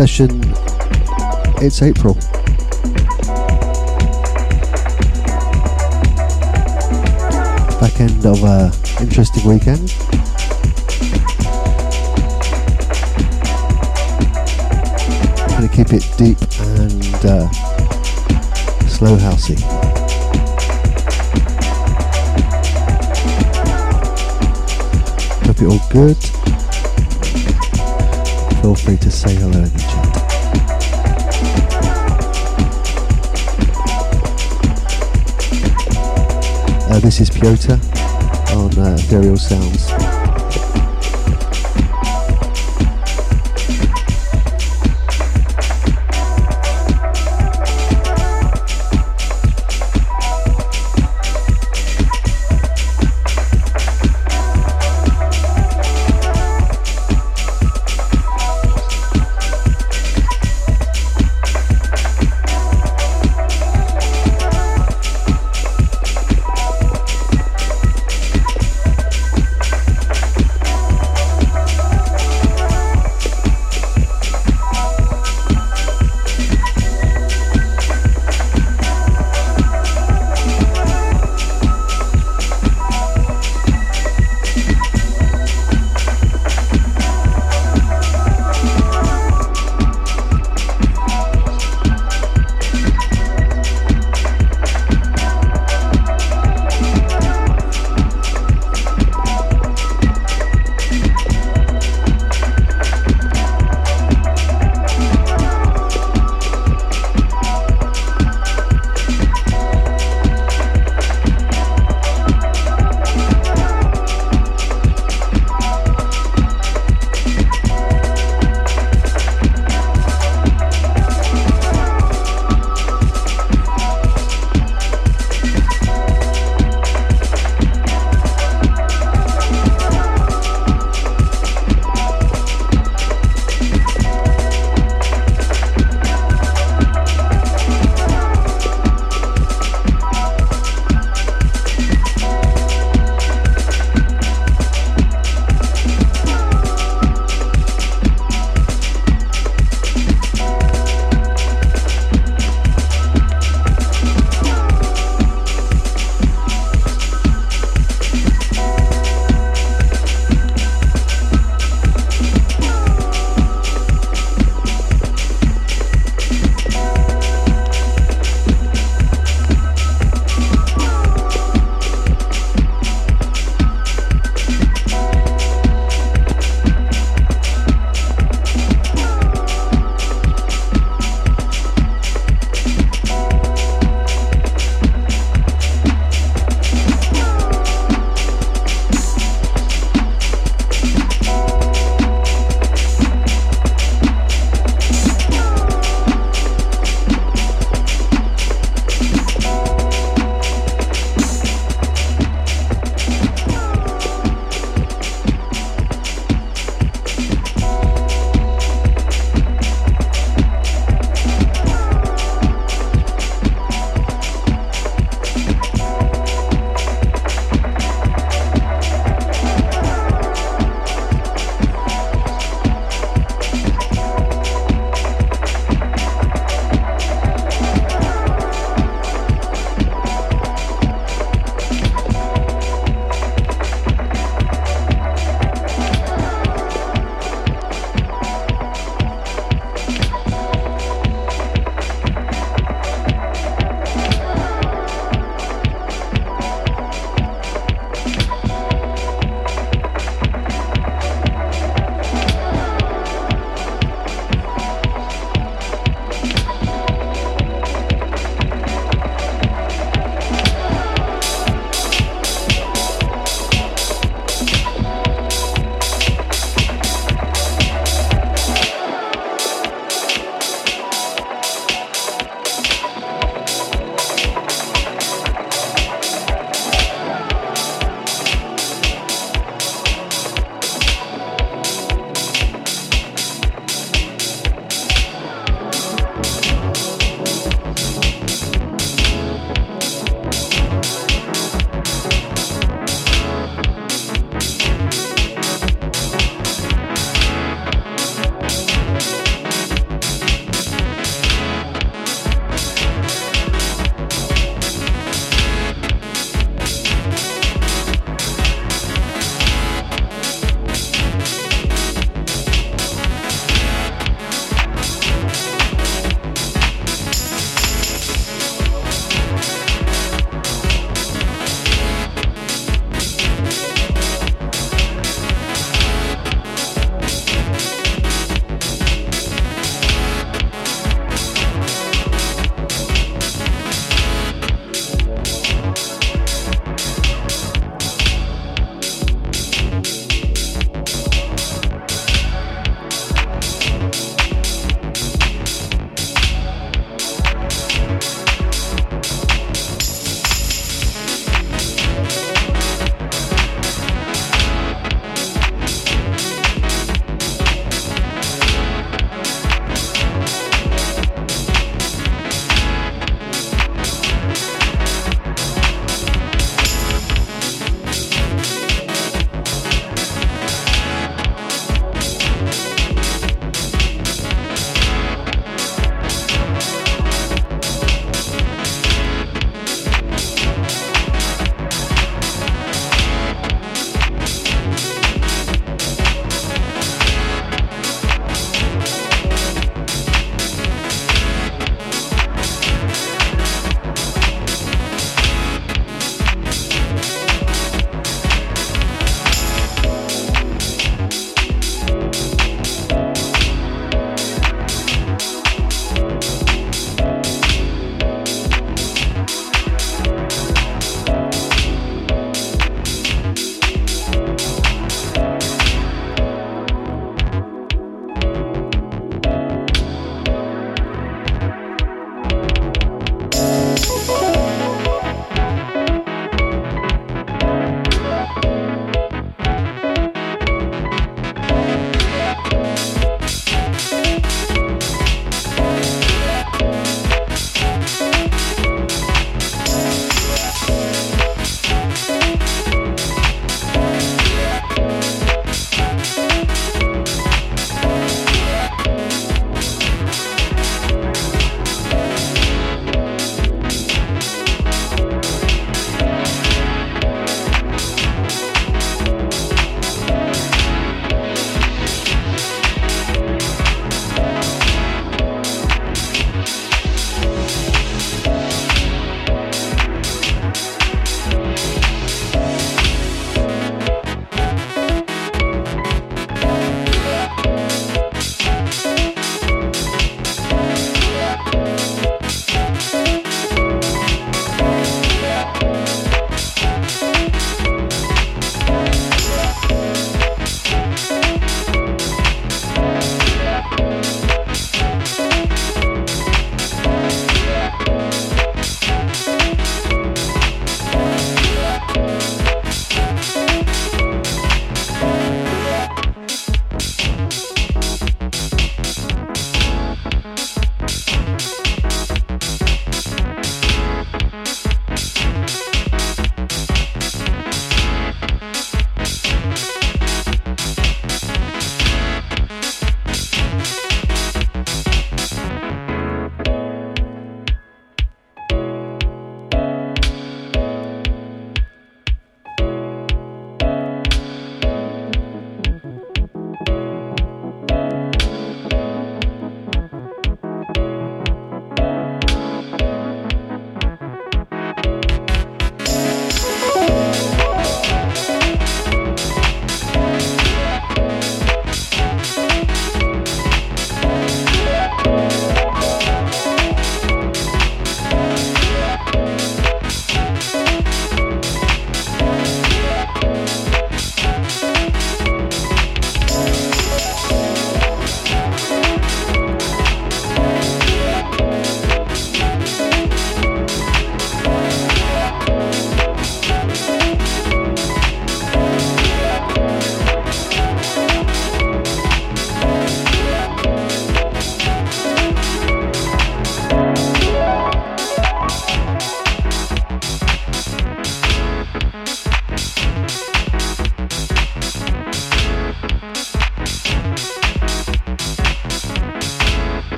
Session. It's April. Back end of an interesting weekend. I'm gonna keep it deep and uh, slow housey. Hope you're all good. Feel free to say hello Uh, this is Pjotr on uh, Ethereal Sounds.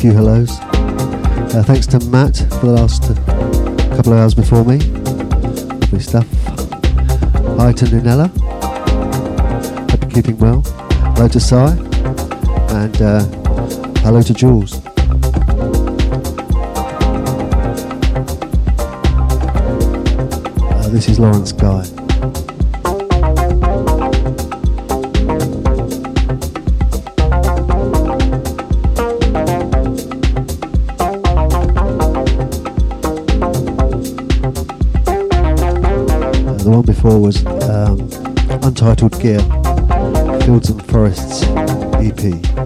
Few hellos. Uh, thanks to Matt for the last uh, couple of hours before me. Lovely stuff. Hi to Nunella. Hope you're keeping well. Hello to Sai. And uh, hello to Jules. Uh, this is Laurence Guy. Before was um, Untitled Gear, Fields and Forests EP.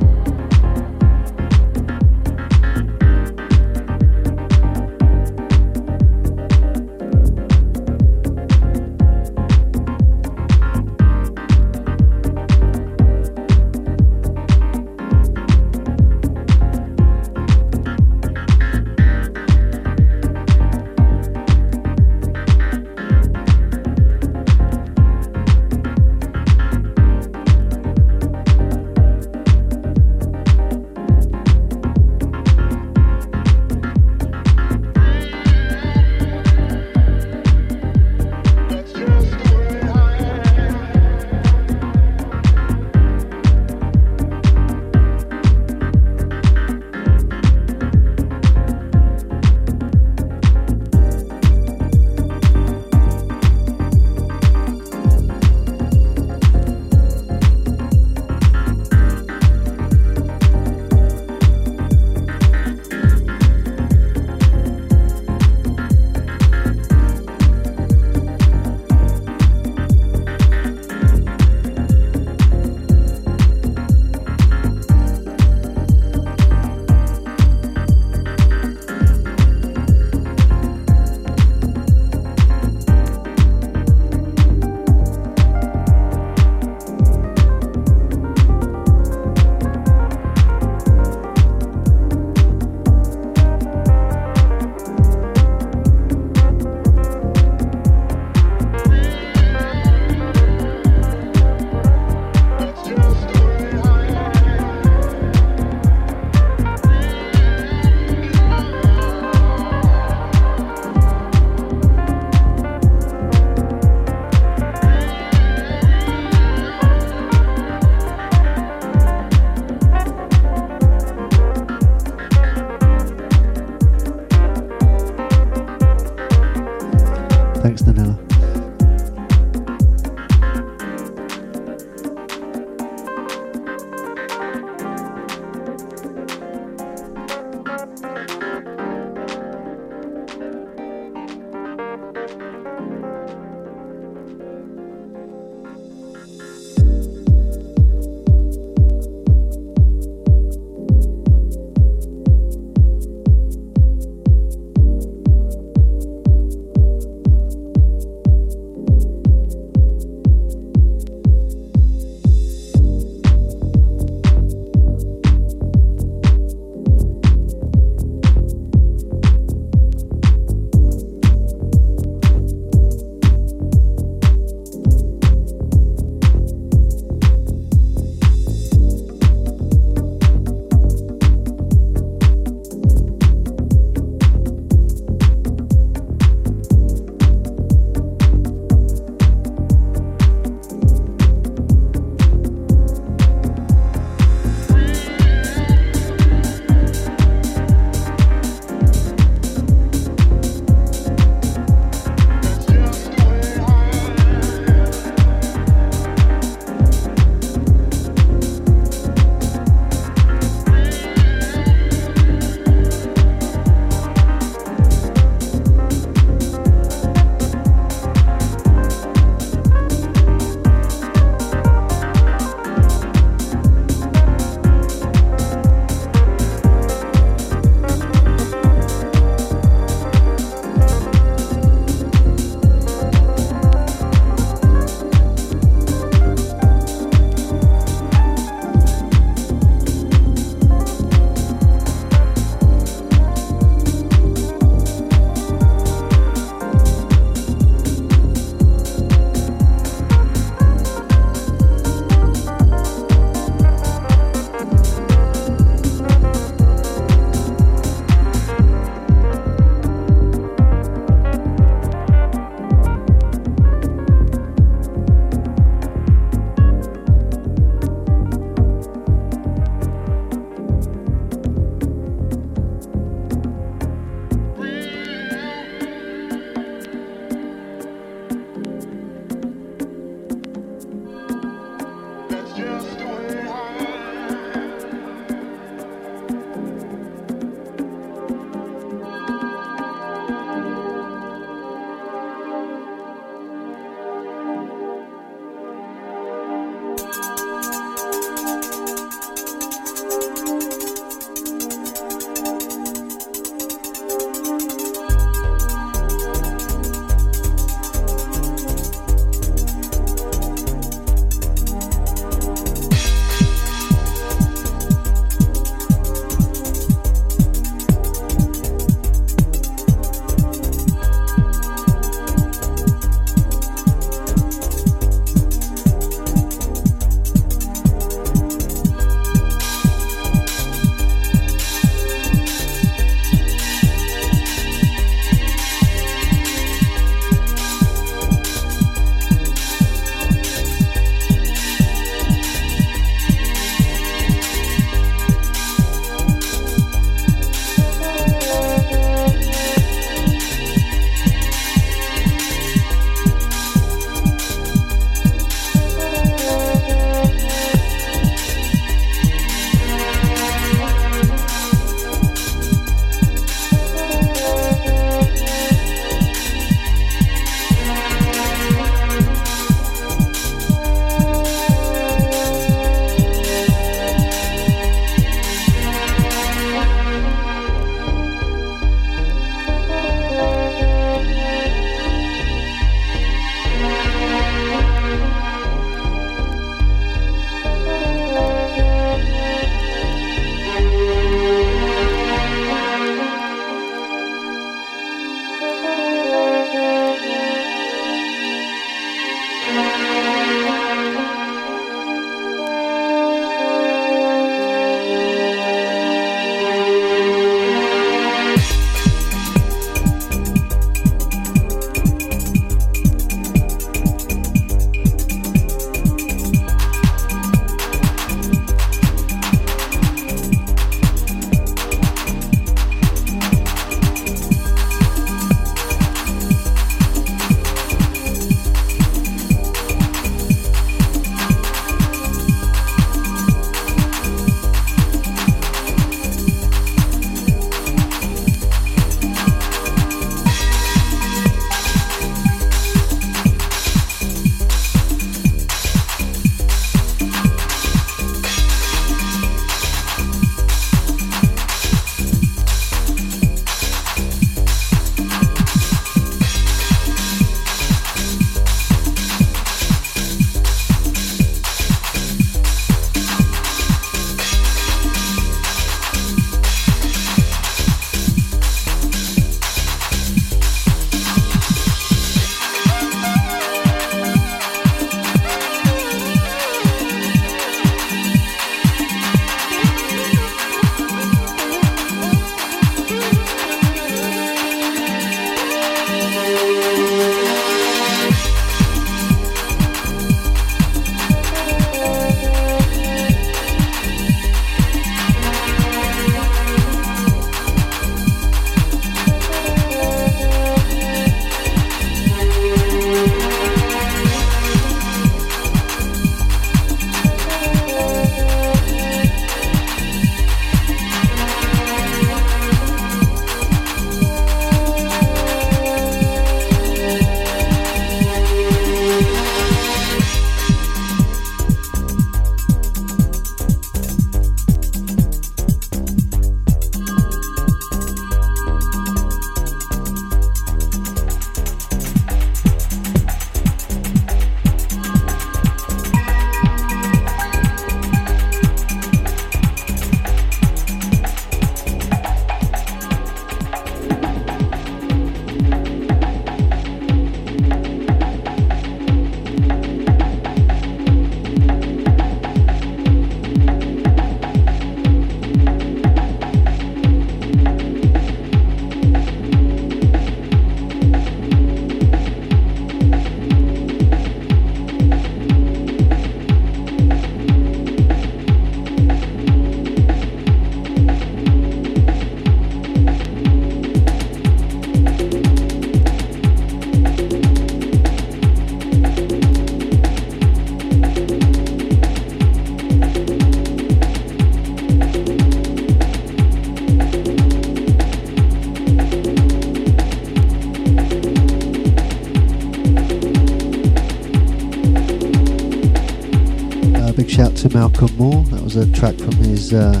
shout to Malcolm Moore. That was a track from his uh,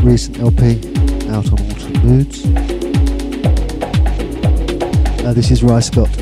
recent LP, Out on Autumn Moods. Uh, this is Rai Scott.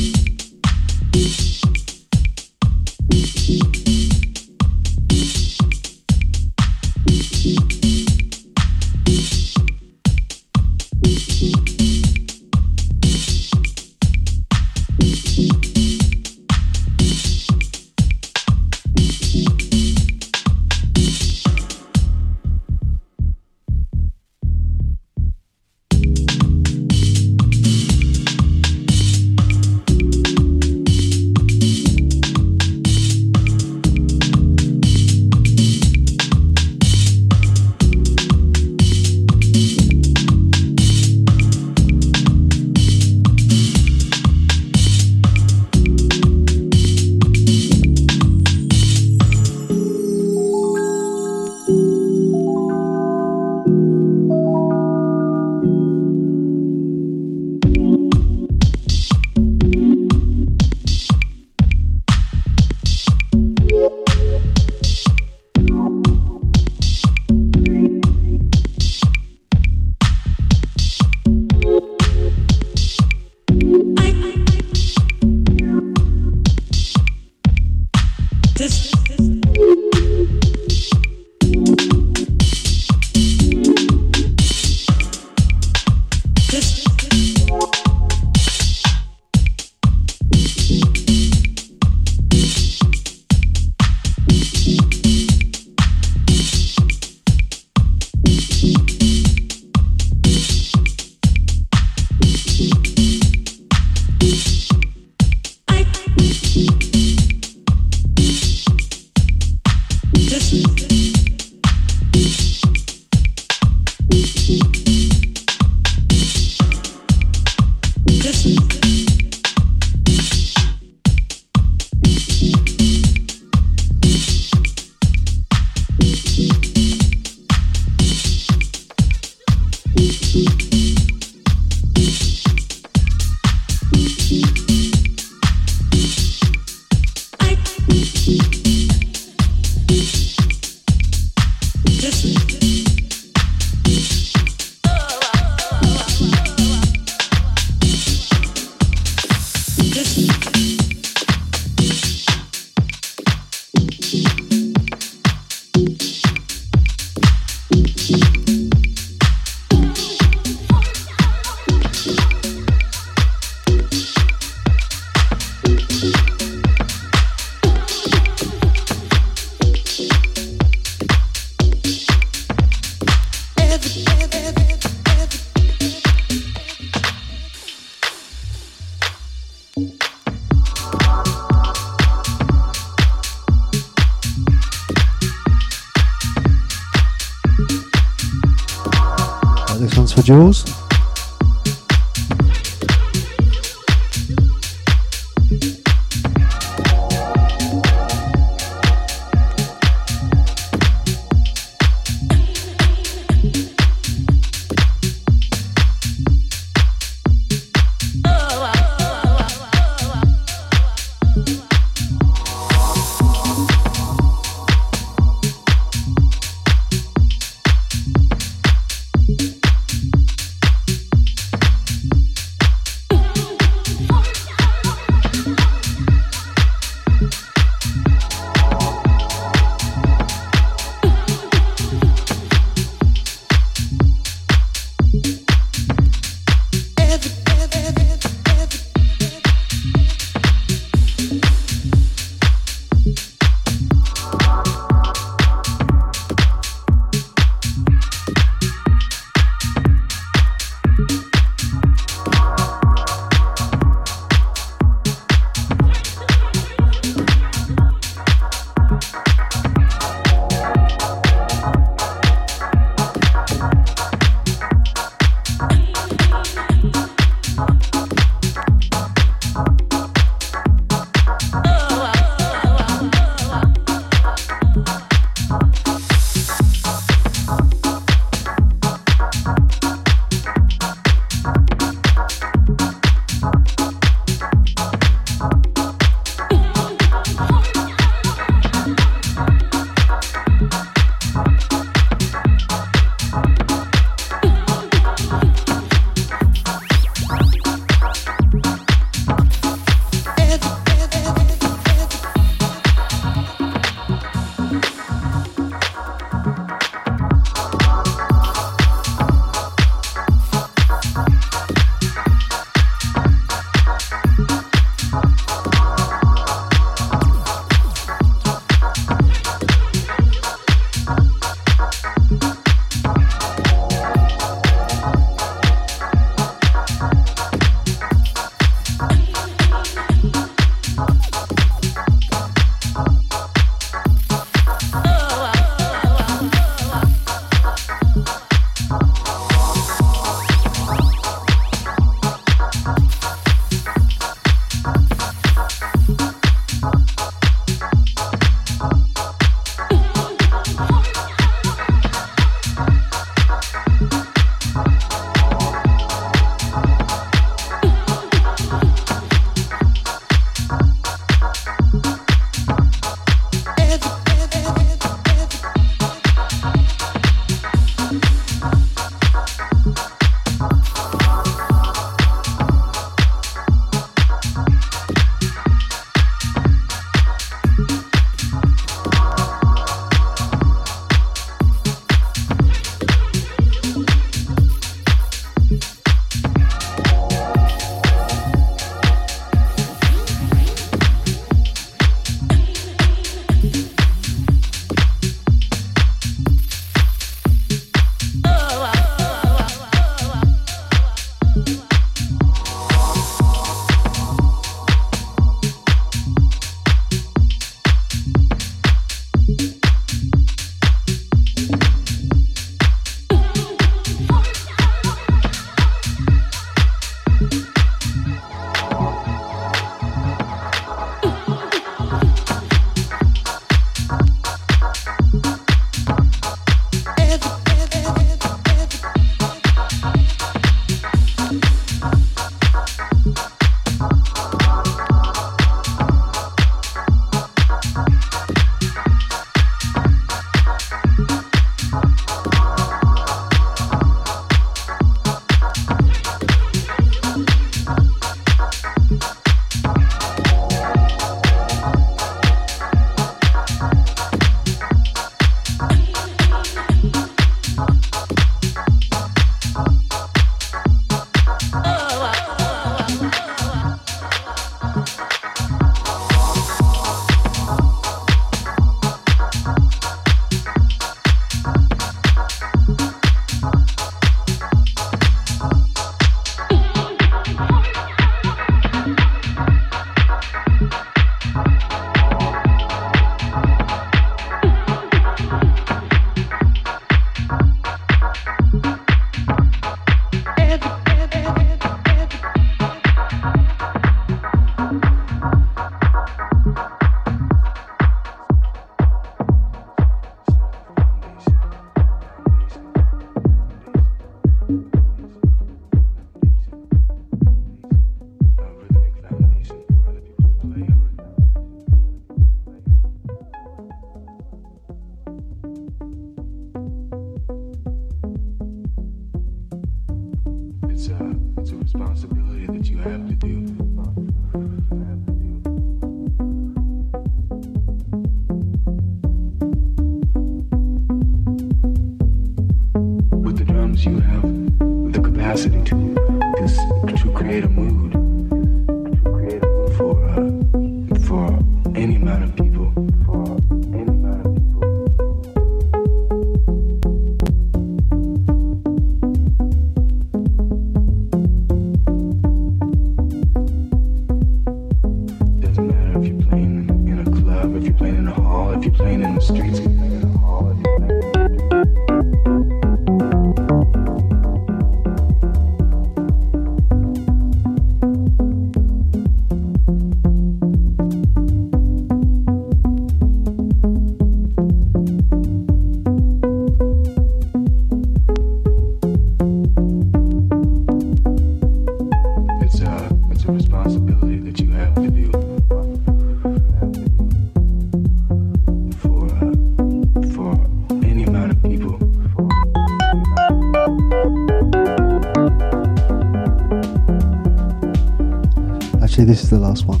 this is the last one.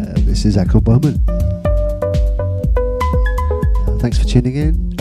uh, this is Axel Boman. Uh, thanks for tuning in.